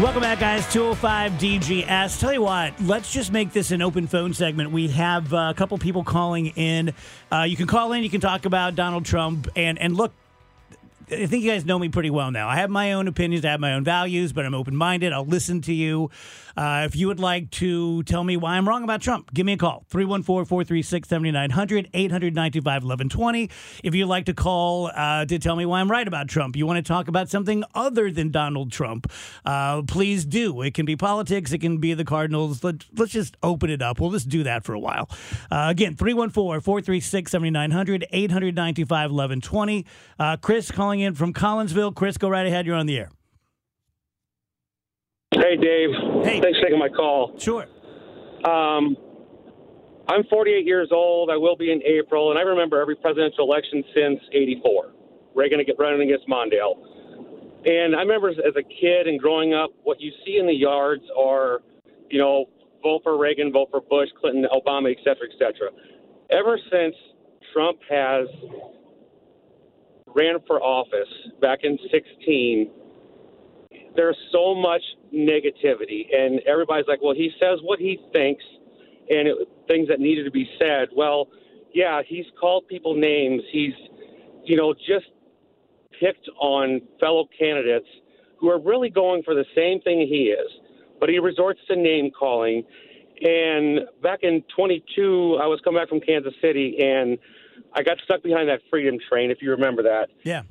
Welcome back, guys. 205 DGS. Tell you what, let's just make this an open phone segment. We have uh, a couple people calling in. Uh, you can call in, you can talk about Donald Trump. And, and look, I think you guys know me pretty well now. I have my own opinions, I have my own values, but I'm open minded. I'll listen to you. Uh, if you would like to tell me why I'm wrong about Trump, give me a call 314 436 7900 800 925 1120. If you'd like to call uh, to tell me why I'm right about Trump, you want to talk about something other than Donald Trump, uh, please do. It can be politics, it can be the Cardinals. Let, let's just open it up. We'll just do that for a while. Uh, again, 314 436 7900 800 925 1120. Uh, Chris calling in from Collinsville. Chris, go right ahead. You're on the air. Hey, Dave. Hey. Thanks for taking my call. Sure. Um, I'm 48 years old. I will be in April, and I remember every presidential election since '84. Reagan running against Mondale, and I remember as as a kid and growing up, what you see in the yards are, you know, vote for Reagan, vote for Bush, Clinton, Obama, et cetera, et cetera. Ever since Trump has ran for office back in 16, there's so much negativity, and everybody's like, well, he says what he thinks, and it, things that needed to be said. Well, yeah, he's called people names. He's, you know, just picked on fellow candidates who are really going for the same thing he is, but he resorts to name calling. And back in 22, I was coming back from Kansas City, and I got stuck behind that freedom train, if you remember that. Yeah.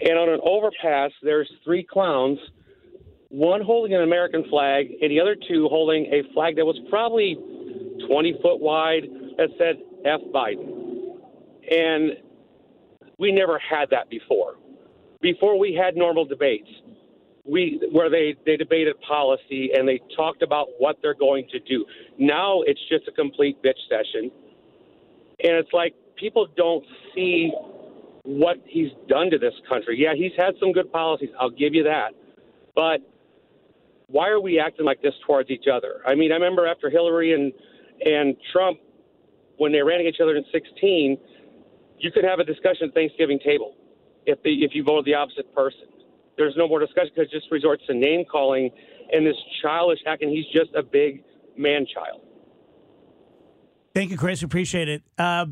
And on an overpass, there's three clowns, one holding an American flag, and the other two holding a flag that was probably 20 foot wide that said F Biden. And we never had that before. Before we had normal debates, we where they, they debated policy and they talked about what they're going to do. Now it's just a complete bitch session. And it's like people don't see what he's done to this country. Yeah, he's had some good policies. I'll give you that. But why are we acting like this towards each other? I mean, I remember after Hillary and and Trump when they ran against each other in 16, you could have a discussion at Thanksgiving table if the if you voted the opposite person. There's no more discussion because it just resorts to name calling and this childish acting. He's just a big man child. Thank you, Chris. Appreciate it. Uh,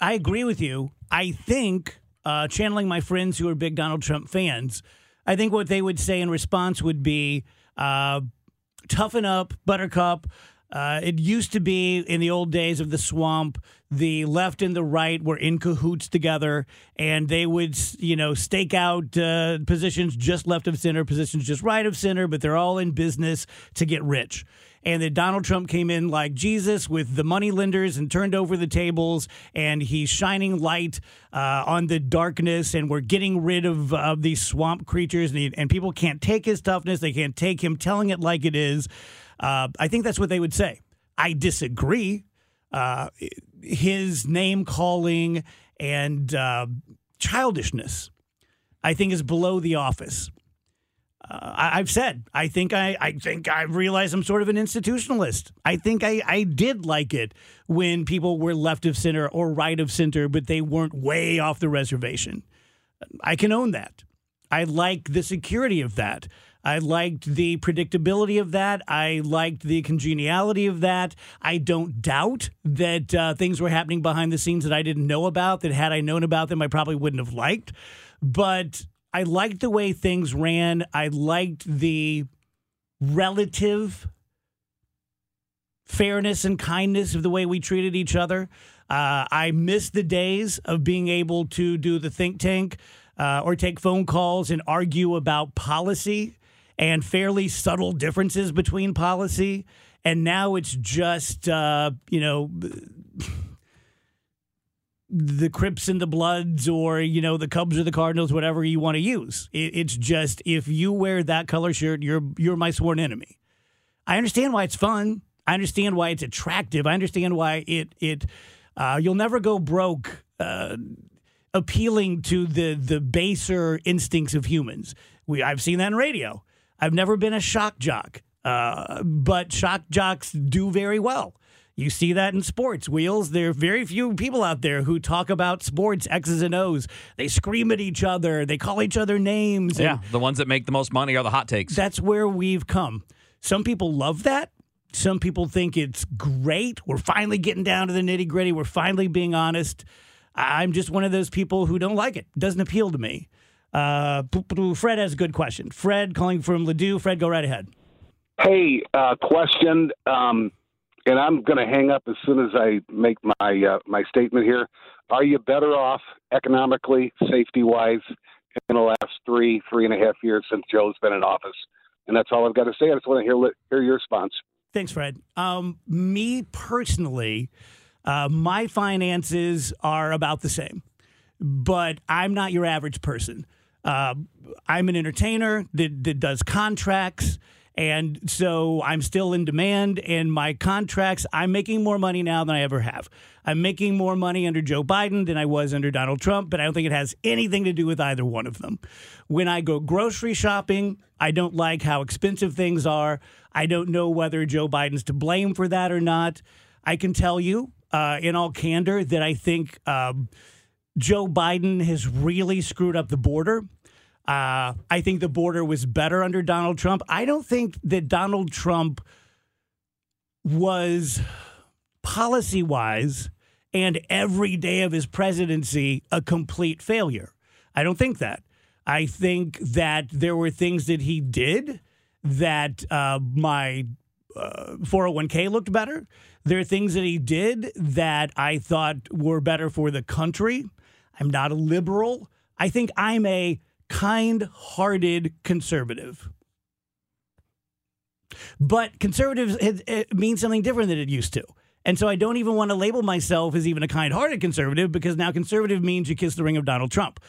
I agree with you. I think, uh, channeling my friends who are big Donald Trump fans, I think what they would say in response would be uh, toughen up, buttercup. Uh, it used to be in the old days of the swamp, the left and the right were in cahoots together, and they would, you know, stake out uh, positions just left of center, positions just right of center, but they're all in business to get rich. And that Donald Trump came in like Jesus with the money lenders and turned over the tables, and he's shining light uh, on the darkness, and we're getting rid of, of these swamp creatures, and, he, and people can't take his toughness, they can't take him telling it like it is. Uh, I think that's what they would say. I disagree. Uh, his name calling and uh, childishness, I think, is below the office. Uh, I've said I think I, I think I realize I'm sort of an institutionalist. I think I, I did like it when people were left of center or right of center, but they weren't way off the reservation. I can own that. I like the security of that. I liked the predictability of that. I liked the congeniality of that. I don't doubt that uh, things were happening behind the scenes that I didn't know about, that had I known about them, I probably wouldn't have liked. But I liked the way things ran. I liked the relative fairness and kindness of the way we treated each other. Uh, I miss the days of being able to do the think tank uh, or take phone calls and argue about policy and fairly subtle differences between policy. And now it's just, uh, you know, the Crips and the Bloods or, you know, the Cubs or the Cardinals, whatever you want to use. It, it's just if you wear that color shirt, you're you're my sworn enemy. I understand why it's fun. I understand why it's attractive. I understand why it it uh, you'll never go broke uh, appealing to the the baser instincts of humans. We I've seen that in radio. I've never been a shock jock, uh, but shock jocks do very well. You see that in sports wheels. There are very few people out there who talk about sports X's and O's. They scream at each other. They call each other names. Yeah, the ones that make the most money are the hot takes. That's where we've come. Some people love that. Some people think it's great. We're finally getting down to the nitty gritty. We're finally being honest. I'm just one of those people who don't like it. it doesn't appeal to me. Uh, Fred has a good question. Fred calling from Ladue. Fred, go right ahead. Hey, uh, question. Um, and I'm going to hang up as soon as I make my uh, my statement here. Are you better off economically, safety wise, in the last three three and a half years since Joe's been in office? And that's all I've got to say. I just want to hear hear your response. Thanks, Fred. Um, me personally, uh, my finances are about the same, but I'm not your average person. Uh, I'm an entertainer that, that does contracts. And so I'm still in demand, and my contracts, I'm making more money now than I ever have. I'm making more money under Joe Biden than I was under Donald Trump, but I don't think it has anything to do with either one of them. When I go grocery shopping, I don't like how expensive things are. I don't know whether Joe Biden's to blame for that or not. I can tell you, uh, in all candor, that I think um, Joe Biden has really screwed up the border. Uh, I think the border was better under Donald Trump. I don't think that Donald Trump was policy wise and every day of his presidency a complete failure. I don't think that. I think that there were things that he did that uh, my uh, 401k looked better. There are things that he did that I thought were better for the country. I'm not a liberal. I think I'm a kind hearted conservative. But conservative means something different than it used to. And so I don't even want to label myself as even a kind hearted conservative because now conservative means you kiss the ring of Donald Trump.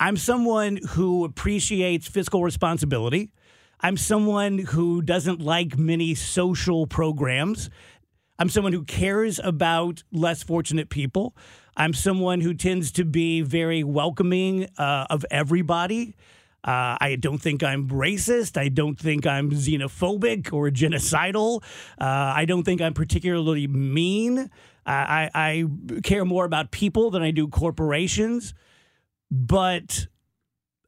I'm someone who appreciates fiscal responsibility. I'm someone who doesn't like many social programs. I'm someone who cares about less fortunate people. I'm someone who tends to be very welcoming uh, of everybody. Uh, I don't think I'm racist. I don't think I'm xenophobic or genocidal. Uh, I don't think I'm particularly mean. I, I care more about people than I do corporations. But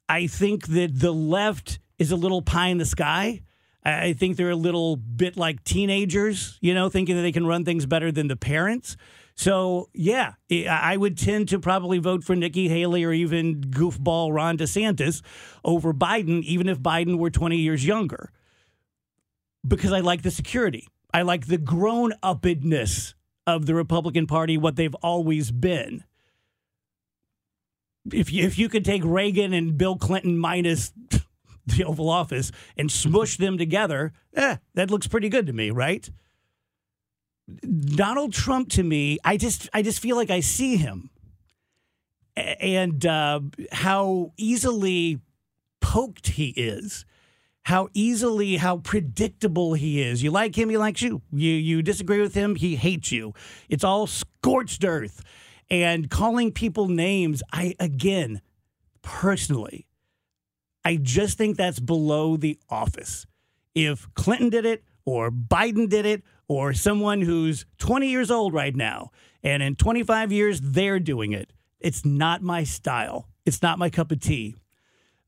I think that the left is a little pie in the sky. I think they're a little bit like teenagers, you know, thinking that they can run things better than the parents. So, yeah, I would tend to probably vote for Nikki Haley or even goofball Ron DeSantis over Biden, even if Biden were 20 years younger, because I like the security. I like the grown upness of the Republican Party, what they've always been. If you, if you could take Reagan and Bill Clinton minus the Oval Office and smush them together, eh, that looks pretty good to me, right? Donald Trump to me, I just I just feel like I see him, and uh, how easily poked he is, how easily how predictable he is. You like him, he likes you. You you disagree with him, he hates you. It's all scorched earth, and calling people names. I again, personally, I just think that's below the office. If Clinton did it or Biden did it or someone who's 20 years old right now, and in 25 years they're doing it. It's not my style. It's not my cup of tea.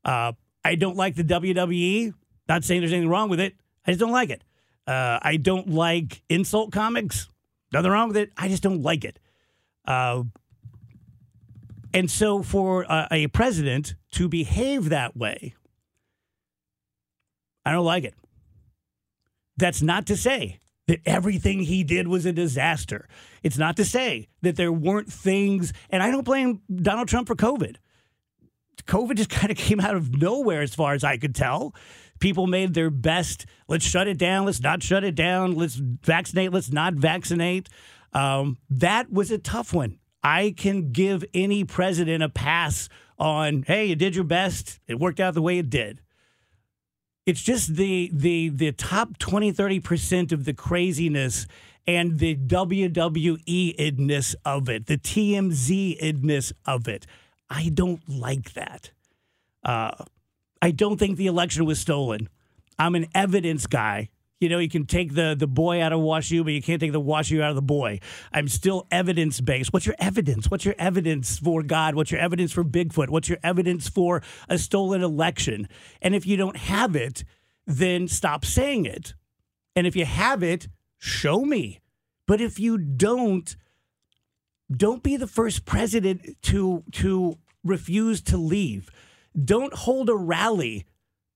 Uh, I don't like the WWE. Not saying there's anything wrong with it. I just don't like it. Uh, I don't like insult comics. Nothing wrong with it. I just don't like it. Uh, And so, for a, a president to behave that way, I don't like it. That's not to say that everything he did was a disaster. It's not to say that there weren't things, and I don't blame Donald Trump for COVID. COVID just kind of came out of nowhere, as far as I could tell. People made their best. Let's shut it down. Let's not shut it down. Let's vaccinate. Let's not vaccinate. Um, that was a tough one. I can give any president a pass on, hey, you did your best. It worked out the way it did. It's just the the the top 20 30% of the craziness and the WWE idness of it, the TMZ idness of it. I don't like that. Uh, I don't think the election was stolen. I'm an evidence guy. You know, you can take the the boy out of WashU, but you can't take the WashU out of the boy. I'm still evidence based. What's your evidence? What's your evidence for God? What's your evidence for Bigfoot? What's your evidence for a stolen election? And if you don't have it, then stop saying it. And if you have it, show me. But if you don't, don't be the first president to to refuse to leave. Don't hold a rally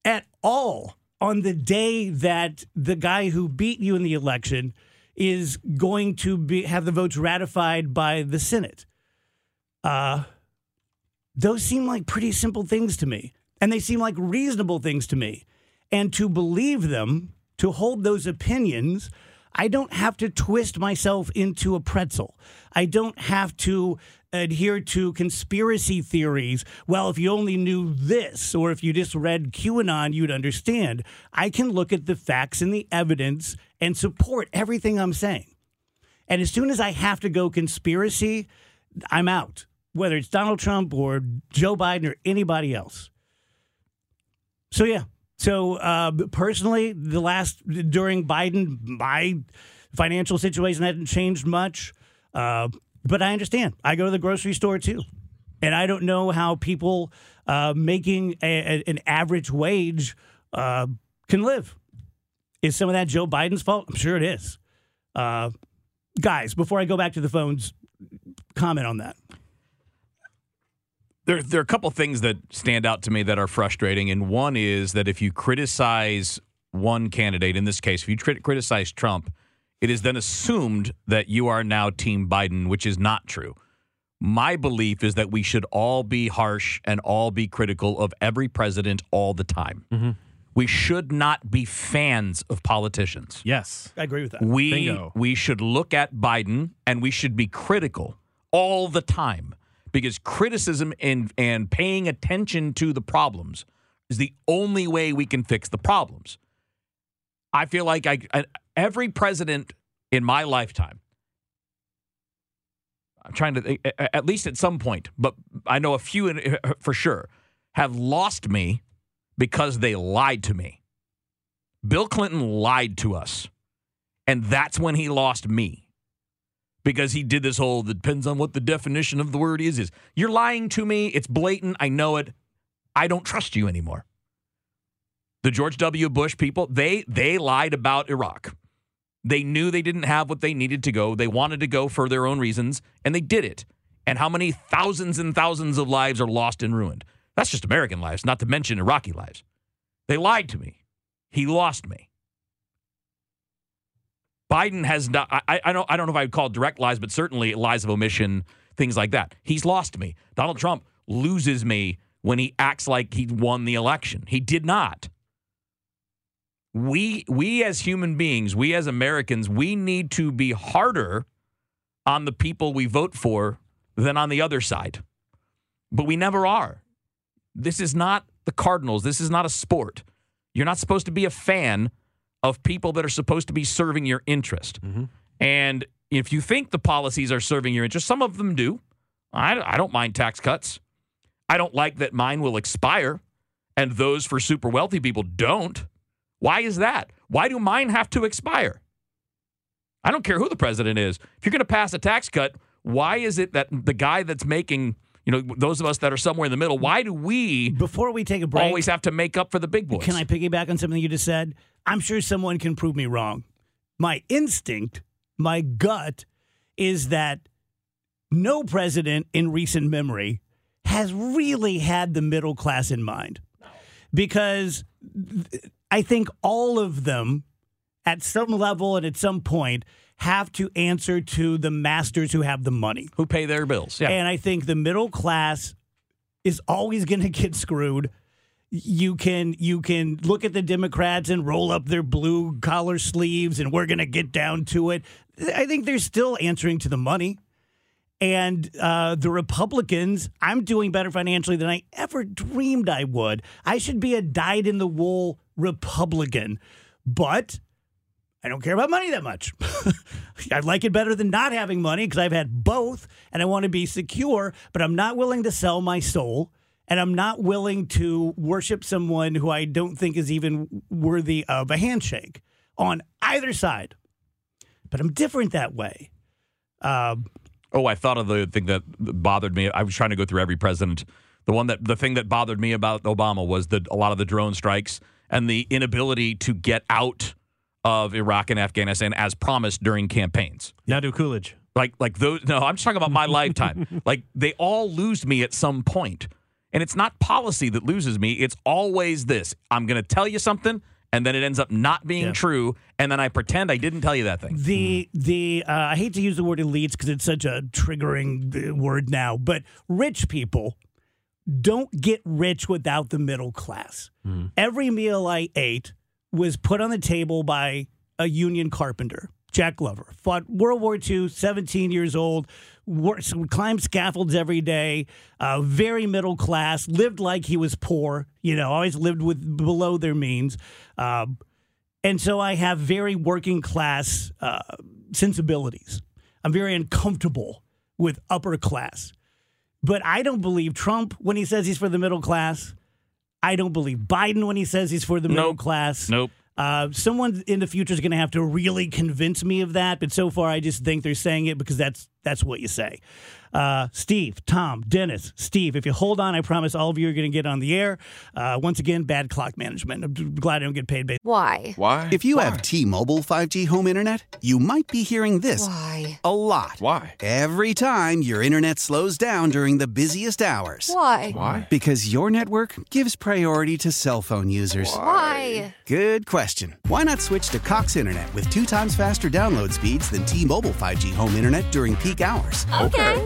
at all on the day that the guy who beat you in the election is going to be have the votes ratified by the Senate. Uh, those seem like pretty simple things to me, and they seem like reasonable things to me. And to believe them, to hold those opinions, I don't have to twist myself into a pretzel. I don't have to adhere to conspiracy theories. Well, if you only knew this, or if you just read QAnon, you'd understand. I can look at the facts and the evidence and support everything I'm saying. And as soon as I have to go conspiracy, I'm out, whether it's Donald Trump or Joe Biden or anybody else. So, yeah. So, uh, personally, the last during Biden, my financial situation hadn't changed much. Uh, but I understand. I go to the grocery store too. And I don't know how people uh, making a, a, an average wage uh, can live. Is some of that Joe Biden's fault? I'm sure it is. Uh, guys, before I go back to the phones, comment on that. There, there are a couple things that stand out to me that are frustrating. And one is that if you criticize one candidate, in this case, if you criticize Trump, it is then assumed that you are now Team Biden, which is not true. My belief is that we should all be harsh and all be critical of every president all the time. Mm-hmm. We should not be fans of politicians. Yes, I agree with that. We Bingo. we should look at Biden and we should be critical all the time because criticism and and paying attention to the problems is the only way we can fix the problems. I feel like I, I every president in my lifetime, I'm trying to, at least at some point, but I know a few for sure, have lost me because they lied to me. Bill Clinton lied to us. And that's when he lost me because he did this whole depends on what the definition of the word is is you're lying to me it's blatant i know it i don't trust you anymore the george w bush people they they lied about iraq they knew they didn't have what they needed to go. They wanted to go for their own reasons, and they did it. And how many thousands and thousands of lives are lost and ruined? That's just American lives, not to mention Iraqi lives. They lied to me. He lost me. Biden has not. I, I don't. I don't know if I would call it direct lies, but certainly lies of omission, things like that. He's lost me. Donald Trump loses me when he acts like he won the election. He did not we we as human beings, we as Americans, we need to be harder on the people we vote for than on the other side. But we never are. This is not the Cardinals. This is not a sport. You're not supposed to be a fan of people that are supposed to be serving your interest. Mm-hmm. And if you think the policies are serving your interest, some of them do. I, I don't mind tax cuts. I don't like that mine will expire and those for super wealthy people don't. Why is that? Why do mine have to expire? I don't care who the president is. If you're going to pass a tax cut, why is it that the guy that's making, you know, those of us that are somewhere in the middle, why do we before we take a break always have to make up for the big boys? Can I piggyback on something you just said? I'm sure someone can prove me wrong. My instinct, my gut is that no president in recent memory has really had the middle class in mind because I think all of them at some level and at some point have to answer to the masters who have the money. Who pay their bills. Yeah. And I think the middle class is always going to get screwed. You can you can look at the Democrats and roll up their blue collar sleeves and we're going to get down to it. I think they're still answering to the money. And uh, the Republicans, I'm doing better financially than I ever dreamed I would. I should be a dyed in the wool Republican, but I don't care about money that much. I like it better than not having money because I've had both and I want to be secure, but I'm not willing to sell my soul and I'm not willing to worship someone who I don't think is even worthy of a handshake on either side. But I'm different that way. Um, Oh, I thought of the thing that bothered me. I was trying to go through every president. The one that the thing that bothered me about Obama was that a lot of the drone strikes and the inability to get out of Iraq and Afghanistan as promised during campaigns. Now do Coolidge. Like like those no, I'm just talking about my lifetime. Like they all lose me at some point. And it's not policy that loses me. It's always this. I'm going to tell you something and then it ends up not being Yeah. true and then I pretend I didn't tell you that thing. The the uh, I hate to use the word elites because it's such a triggering uh, word now, but rich people don't get rich without the middle class. Every meal I ate was put on the table by a union carpenter. Jack Glover fought World War II, 17 years old, worked, climbed scaffolds every day, uh, very middle class, lived like he was poor, you know, always lived with below their means. Um, and so I have very working class uh, sensibilities. I'm very uncomfortable with upper class. But I don't believe Trump when he says he's for the middle class. I don't believe Biden when he says he's for the middle Nope. class. Nope. Uh, someone in the future is going to have to really convince me of that. But so far, I just think they're saying it because that's that's what you say. Uh, Steve, Tom, Dennis, Steve, if you hold on, I promise all of you are going to get on the air. Uh, once again, bad clock management. I'm glad I don't get paid. Based. Why? Why? If you have T-Mobile 5G home internet, you might be hearing this Why? a lot. Why? Every time your internet slows down during the busiest hours. Why? Why? Because your network gives priority to cell phone users. Why? Good question. Why not switch to Cox Internet with two times faster download speeds than T-Mobile 5G home internet during peak hours? Okay.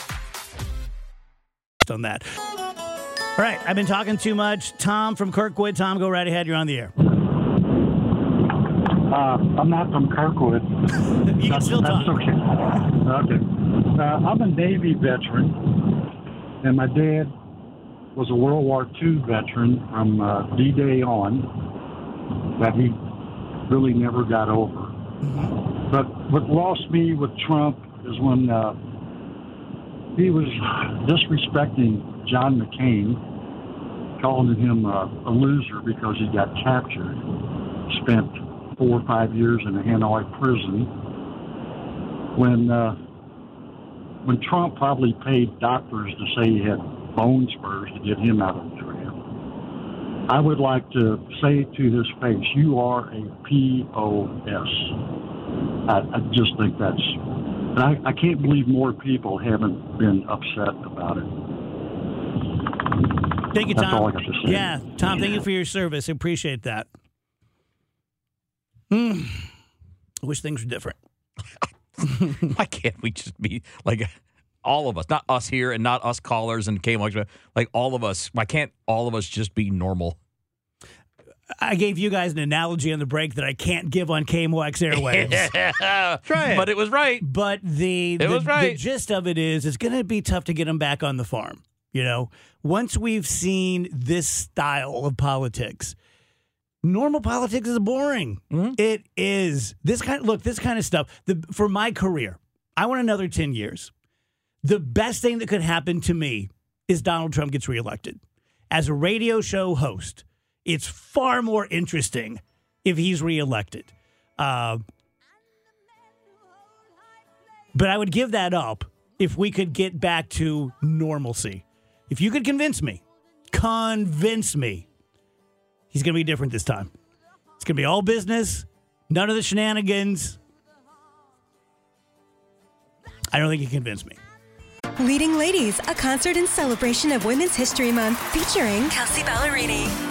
On that. All right, I've been talking too much. Tom from Kirkwood. Tom, go right ahead. You're on the air. Uh, I'm not from Kirkwood. You can still That's talk. okay. Okay. Uh, I'm a Navy veteran, and my dad was a World War II veteran from uh, D-Day on that he really never got over. But what lost me with Trump is when uh, he was disrespecting John McCain, calling him uh, a loser because he got captured, spent four or five years in a Hanoi prison. When uh, when Trump probably paid doctors to say he had bone spurs to get him out of jail, I would like to say to his face, "You are a POS." I, I just think that's. I, I can't believe more people haven't been upset about it. Thank you, That's Tom. all I got to say. Yeah, Tom, thank you for your service. I appreciate that. Hmm. I wish things were different. Why can't we just be like all of us, not us here and not us callers and KMOX, but like all of us? Why can't all of us just be normal? I gave you guys an analogy on the break that I can't give on KMOX airwaves. Try it. But it was right. But the, It the, was right. the gist of it is it's going to be tough to get them back on the farm. You know, once we've seen this style of politics, normal politics is boring. Mm-hmm. It is this kind. of Look, this kind of stuff. The for my career, I want another ten years. The best thing that could happen to me is Donald Trump gets reelected as a radio show host. It's far more interesting if he's reelected. Uh, but I would give that up if we could get back to normalcy. If you could convince me, convince me, he's going to be different this time. It's going to be all business, none of the shenanigans. I don't think you convinced me. Leading Ladies, a concert in celebration of Women's History Month featuring Kelsea Ballerini,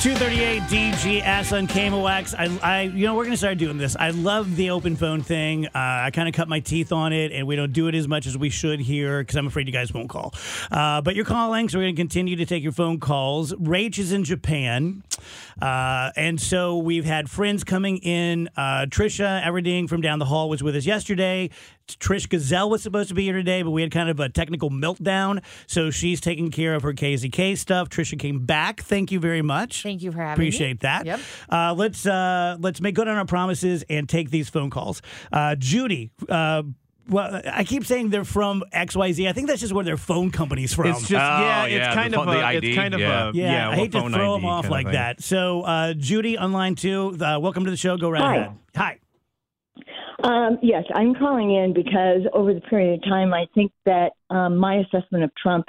238 DGS on KMOX. I, I, you know, we're going to start doing this. I love the open phone thing. Uh, I kind of cut my teeth on it, and we don't do it as much as we should here because I'm afraid you guys won't call. Uh, but you're calling, so we're going to continue to take your phone calls. Rach is in Japan, uh, and so we've had friends coming in. Uh, Trisha Everding from down the hall was with us yesterday. Trish Gazelle was supposed to be here today, but we had kind of a technical meltdown. So she's taking care of her KZK stuff. Trisha came back. Thank you very much. Thank you for having me. Appreciate me. that. Yep. Uh, let's uh, let's make good on our promises and take these phone calls. Uh, Judy. Well, I keep saying they're from XYZ. I think that's just where their phone company's from. It's just yeah, it's kind of a, it's kind of yeah. a yeah, yeah. I hate to throw ID them off kind of like that. So, uh, Judy on line two, uh, welcome to the show. Go right Hi. ahead. Hi. Um, yes, I'm calling in because over the period of time, I think that um, my assessment of Trump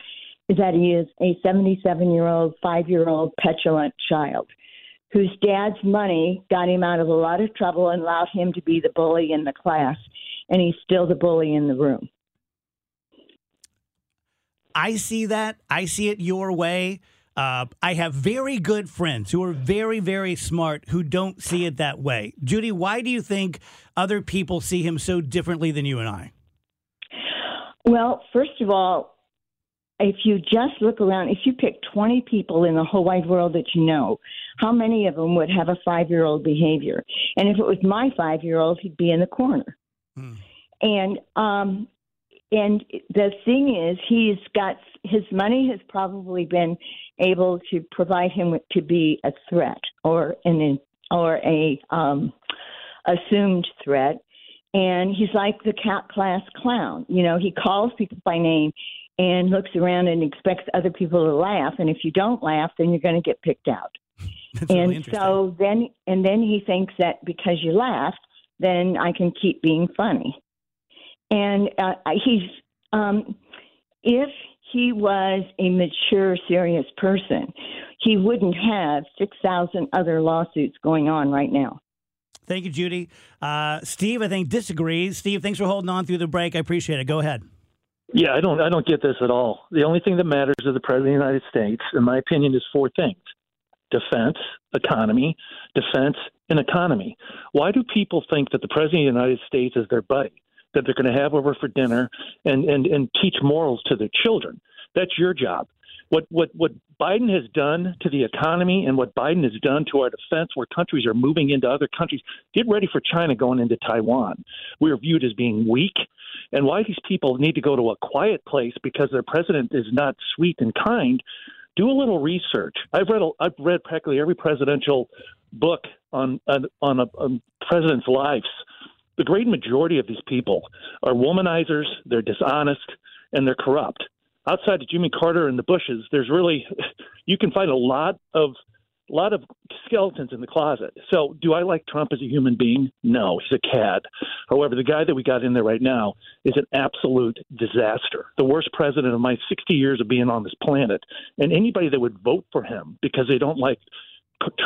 is that he is a 77 year old, five year old petulant child whose dad's money got him out of a lot of trouble and allowed him to be the bully in the class, and he's still the bully in the room. I see that. I see it your way. Uh, I have very good friends who are very, very smart who don't see it that way. Judy, why do you think other people see him so differently than you and I? Well, first of all, if you just look around, if you pick 20 people in the whole wide world that you know, how many of them would have a five year old behavior? And if it was my five year old, he'd be in the corner. And um, and the thing is, he's got his money has probably been able to provide him with, to be a threat or an or a um, assumed threat. And he's like the cat class clown. You know, he calls people by name and looks around and expects other people to laugh. And if you don't laugh, then you're going to get picked out. and so then, and then he thinks that because you laughed, then I can keep being funny. And uh, he's, um, if he was a mature, serious person, he wouldn't have 6,000 other lawsuits going on right now. Thank you, Judy. Uh, Steve, I think disagrees. Steve, thanks for holding on through the break. I appreciate it. Go ahead. Yeah, I don't I don't get this at all. The only thing that matters to the president of the United States, in my opinion, is four things. Defense, economy, defense, and economy. Why do people think that the president of the United States is their buddy, that they're going to have over for dinner and, and, and teach morals to their children? That's your job. What what what Biden has done to the economy and what Biden has done to our defense, where countries are moving into other countries. Get ready for China going into Taiwan. We are viewed as being weak, and why these people need to go to a quiet place because their president is not sweet and kind. Do a little research. I've read a, I've read practically every presidential book on on, on, a, on presidents' lives. The great majority of these people are womanizers. They're dishonest and they're corrupt outside of Jimmy Carter and the Bushes, there's really you can find a lot of a lot of skeletons in the closet. So, do I like Trump as a human being? No, he's a cad. However, the guy that we got in there right now is an absolute disaster. The worst president of my 60 years of being on this planet. And anybody that would vote for him because they don't like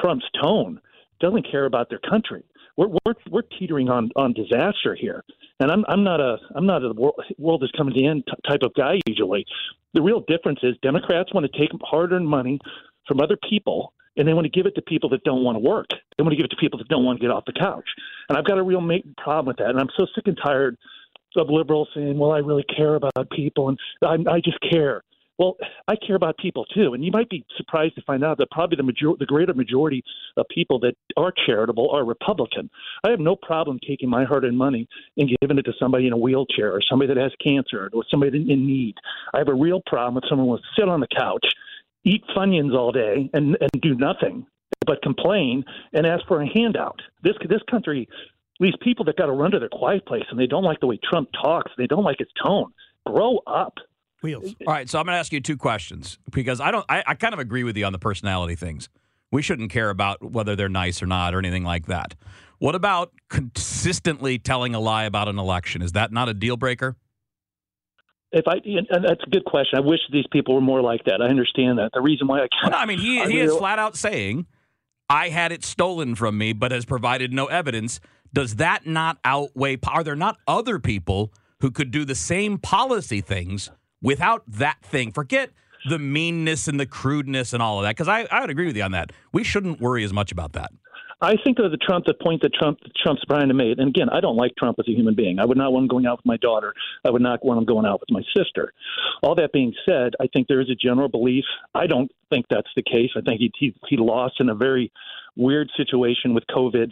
Trump's tone doesn't care about their country. We're we're, we're teetering on on disaster here. And I'm I'm not a I'm not a world, world is coming to end t- type of guy usually. The real difference is Democrats want to take hard-earned money from other people and they want to give it to people that don't want to work. They want to give it to people that don't want to get off the couch. And I've got a real problem with that. And I'm so sick and tired of liberals saying, "Well, I really care about people and I, I just care." Well, I care about people too, and you might be surprised to find out that probably the major- the greater majority of people that are charitable are Republican. I have no problem taking my hard-earned money and giving it to somebody in a wheelchair or somebody that has cancer or somebody in need. I have a real problem with someone who will sit on the couch, eat Funyuns all day, and and do nothing but complain and ask for a handout. This this country, these people that got to run to their quiet place and they don't like the way Trump talks, they don't like his tone. Grow up. Wheels. All right, so I'm going to ask you two questions because I don't. I, I kind of agree with you on the personality things. We shouldn't care about whether they're nice or not or anything like that. What about consistently telling a lie about an election? Is that not a deal breaker? If I and that's a good question. I wish these people were more like that. I understand that. The reason why I can't. Well, no, I mean, he, he is flat out saying, "I had it stolen from me, but has provided no evidence." Does that not outweigh? Are there not other people who could do the same policy things without that thing, forget the meanness and the crudeness and all of that, because I, I would agree with you on that. We shouldn't worry as much about that. I think of the Trump, the point that Trump, Trump's trying to make, and again, I don't like Trump as a human being. I would not want him going out with my daughter. I would not want him going out with my sister. All that being said, I think there is a general belief. I don't think that's the case. I think he he, he lost in a very weird situation with COVID.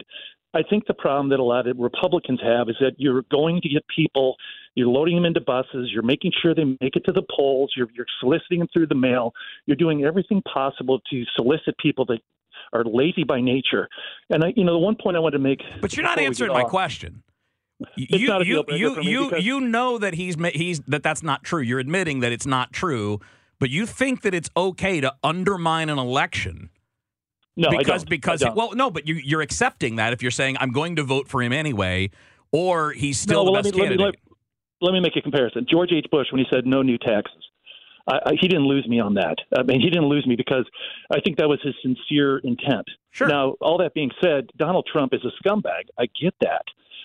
I think the problem that a lot of Republicans have is that you're going to get people, you're loading them into buses, you're making sure they make it to the polls, you're, you're soliciting them through the mail, you're doing everything possible to solicit people that are lazy by nature. And I, you know, the one point I want to make, but you're not answering my off, question. You you you you, you know that he's he's that that's not true. You're admitting that it's not true, but you think that it's okay to undermine an election no, because because well, no, but you you're accepting that if you're saying I'm going to vote for him anyway, or he's still no, well, the best let me, candidate. Let me, let, let me make a comparison. George H. Bush, when he said no new taxes, I, I, he didn't lose me on that. I mean, he didn't lose me because I think that was his sincere intent. Sure. Now, all that being said, Donald Trump is a scumbag. I get that.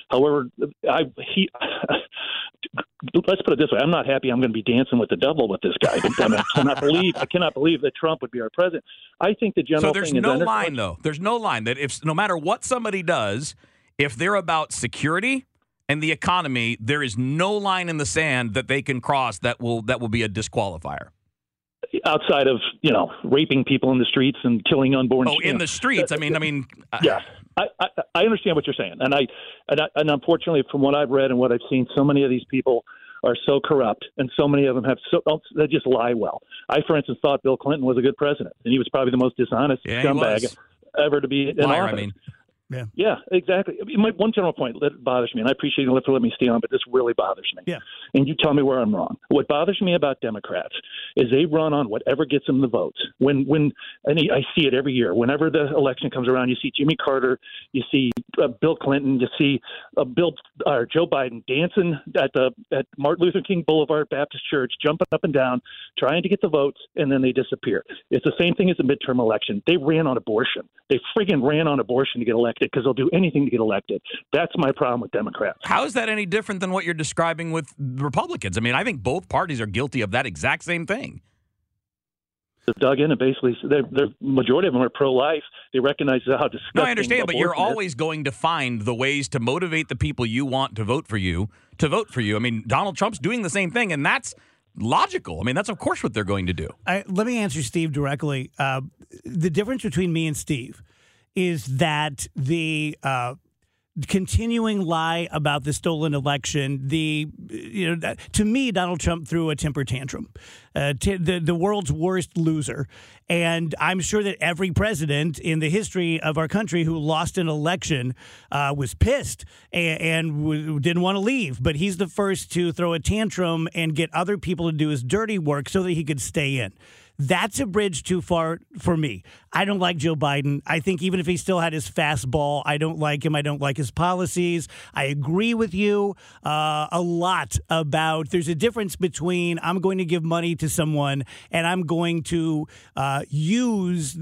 However, I he let's put it this way: I'm not happy. I'm going to be dancing with the devil with this guy. I, cannot believe I cannot believe that Trump would be our president. I think the general. So there's no line though. There's no line that if no matter what somebody does, if they're about security and the economy, there is no line in the sand that they can cross that will that will be a disqualifier outside of you know raping people in the streets and killing unborn. Oh, in know, the streets. I mean, I mean. Uh, yeah, I, I, I understand what you're saying, and I, and I and unfortunately, from what I've read and what I've seen, so many of these people are so corrupt, and so many of them have so oh, they just lie well. I, for instance, thought Bill Clinton was a good president, and he was probably the most dishonest yeah, scumbag ever to be in Liar, office. I mean. Yeah. Yeah, exactly. My, one general point that bothers me, and I appreciate you for letting me stay on, but this really bothers me. Yeah. And you tell me where I'm wrong. What bothers me about Democrats is they run on whatever gets them the votes. When when and I see it every year. Whenever the election comes around, you see Jimmy Carter, you see uh, Bill Clinton, you see uh, Bill or uh, Joe Biden dancing at the at Martin Luther King Boulevard Baptist Church, jumping up and down, trying to get the votes, and then they disappear. It's the same thing as the midterm election. They ran on abortion. They friggin' ran on abortion to get elected because they'll do anything to get elected. That's my problem with Democrats. How is that any different than what you're describing with Republicans? I mean, I think both parties are guilty of that exact same thing dug in and basically the majority of them are pro-life. They recognize how disgusting. No, I understand, but you're is. always going to find the ways to motivate the people you want to vote for you to vote for you. I mean, Donald Trump's doing the same thing, and that's logical. I mean, that's of course what they're going to do. I, let me answer Steve directly. Uh, the difference between me and Steve is that the uh, continuing lie about the stolen election. The you know to me, Donald Trump threw a temper tantrum. Uh, t- the the world's worst loser, and I'm sure that every president in the history of our country who lost an election uh, was pissed and, and w- didn't want to leave. But he's the first to throw a tantrum and get other people to do his dirty work so that he could stay in. That's a bridge too far for me. I don't like Joe Biden. I think even if he still had his fastball, I don't like him. I don't like his policies. I agree with you uh, a lot about there's a difference between I'm going to give money to someone and I'm going to uh, use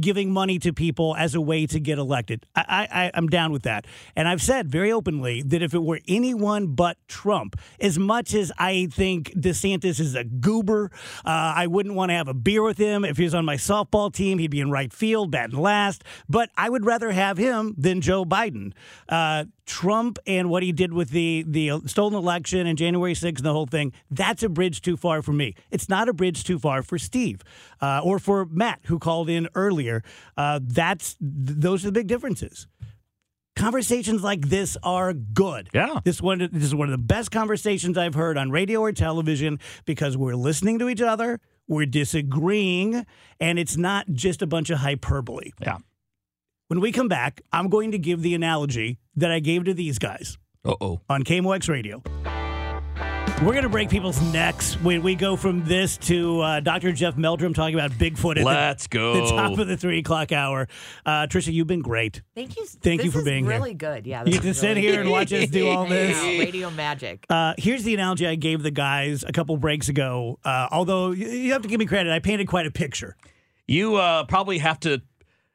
giving money to people as a way to get elected. I, I, I'm down with that. And I've said very openly that if it were anyone but Trump, as much as I think DeSantis is a goober, uh, I wouldn't want to have a beer with him. If he was on my softball team, he'd be in right field, batting last. But I would rather have him than Joe Biden. Uh, Trump and what he did with the the stolen election and January 6th and the whole thing, that's a bridge too far for me. It's not a bridge too far for Steve uh, or for Matt, who called in earlier. Uh, that's those are the big differences conversations like this are good. Yeah. This one this is one of the best conversations I've heard on radio or television because we're listening to each other, we're disagreeing, and it's not just a bunch of hyperbole. Yeah. When we come back, I'm going to give the analogy that I gave to these guys. Uh-oh. On KMOX Radio. We're going to break people's necks when we go from this to uh, Dr. Jeff Meldrum talking about Bigfoot at Let's the, go. the top of the three o'clock hour. Uh, Trisha, you've been great. Thank you. Thank this you for is being really here. good. Yeah. You this get to is sit here and watch us do all this. Wow, radio magic. Uh, here's the analogy I gave the guys a couple breaks ago. Uh, although you have to give me credit, I painted quite a picture. You uh, probably have to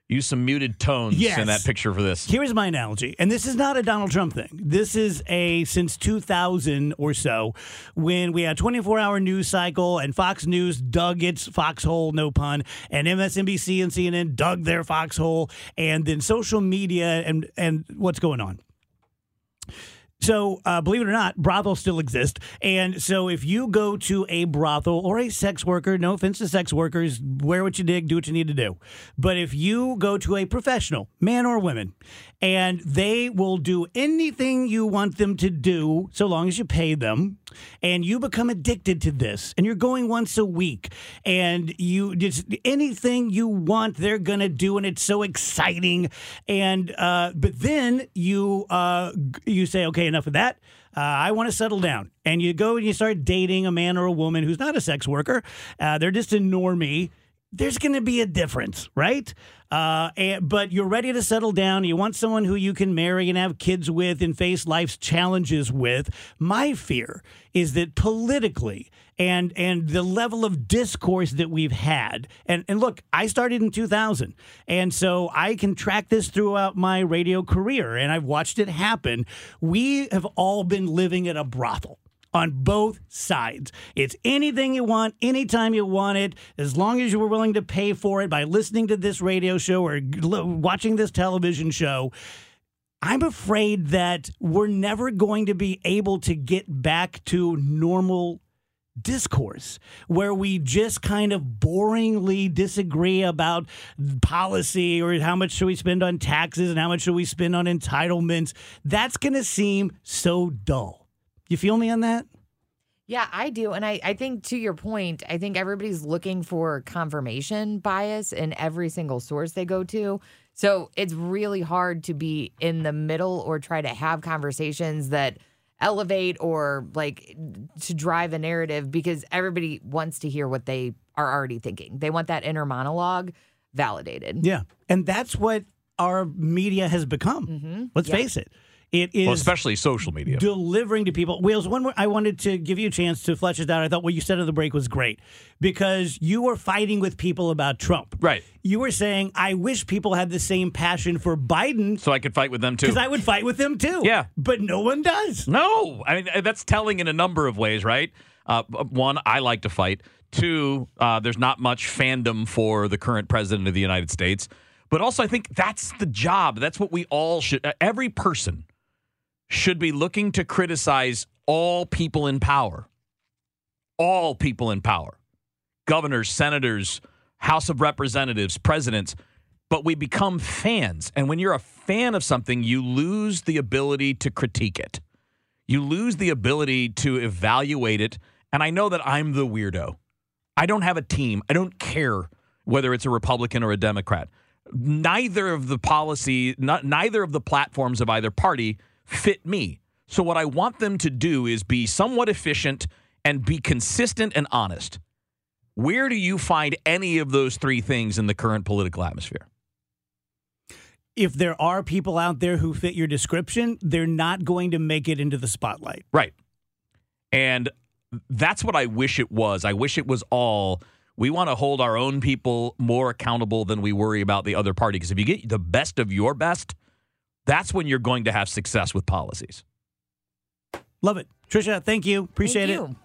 use some muted tones Yes. in that picture for this. Here's my analogy, and this is not a Donald Trump thing. This is a since 2000 or so, when we had 24 hour news cycle and Fox News dug its foxhole, no pun, and MSNBC and CNN dug their foxhole, and then social media and and what's going on. So, uh, believe it or not, brothels still exist. And so, if you go to a brothel or a sex worker, no offense to sex workers, wear what you dig, do what you need to do. But if you go to a professional, man or woman, and they will do anything you want them to do so long as you pay them, and you become addicted to this, and you're going once a week, and you just anything you want, they're to do, and it's so exciting. And, uh, but then you, uh, you say, okay, enough of that. Uh, I want to settle down. And you go and you start dating a man or a woman who's not a sex worker. Uh, they're just a normie. There's going to be a difference, right? Uh, and, but you're ready to settle down. You want someone who you can marry and have kids with and face life's challenges with. My fear is that politically and and the level of discourse that we've had and and look I started in 2000 and so I can track this throughout my radio career and I've watched it happen we have all been living at a brothel on both sides. It's anything you want, anytime you want it, as long as you were willing to pay for it by listening to this radio show or watching this television show. I'm afraid that we're never going to be able to get back to normal discourse where we just kind of boringly disagree about policy or how much should we spend on taxes and how much should we spend on entitlements. That's going to seem so dull. You feel me on that? Yeah, I do. And I, I think to your point, I think everybody's looking for confirmation bias in every single source they go to. So it's really hard to be in the middle or try to have conversations that elevate or like to drive a narrative because everybody wants to hear what they are already thinking. They want that inner monologue validated. Yeah. And that's what our media has become. Mm-hmm. Let's Yeah. face it. It is Well, especially social media. delivering to people. Wheels, one more, I wanted to give you a chance to flesh it out. I thought what you said on the break was great because you were fighting with people about Trump. Right. You were saying, I wish people had the same passion for Biden So I could fight with them too. because I would fight with them too. Yeah. But no one does. No, I mean that's telling in a number of ways, right? Uh, one, I like to fight. Two, uh, there's not much fandom for the current president of the United States. But also, I think that's the job. That's what we all should. uh, Every person should be looking to criticize all people in power. all people in power governors, senators, House of Representatives, presidents, but we become fans. And when you're a fan of something, you lose the ability to critique it, you lose the ability to evaluate it. And I know that I'm the weirdo. I don't have a team, I don't care whether it's a Republican or a Democrat. Neither of the policy, not, neither of the platforms of either party fit me. So, what I want them to do is be somewhat efficient and be consistent and honest. Where do you find any of those three things in the current political atmosphere? If there are people out there who fit your description, they're not going to make it into the spotlight. Right. And that's what I wish it was. I wish it was all we want to hold our own people more accountable than we worry about the other party. Because if you get the best of your best, that's when you're going to have success with policies. Love it. Trisha, thank you. Appreciate Thank you. it.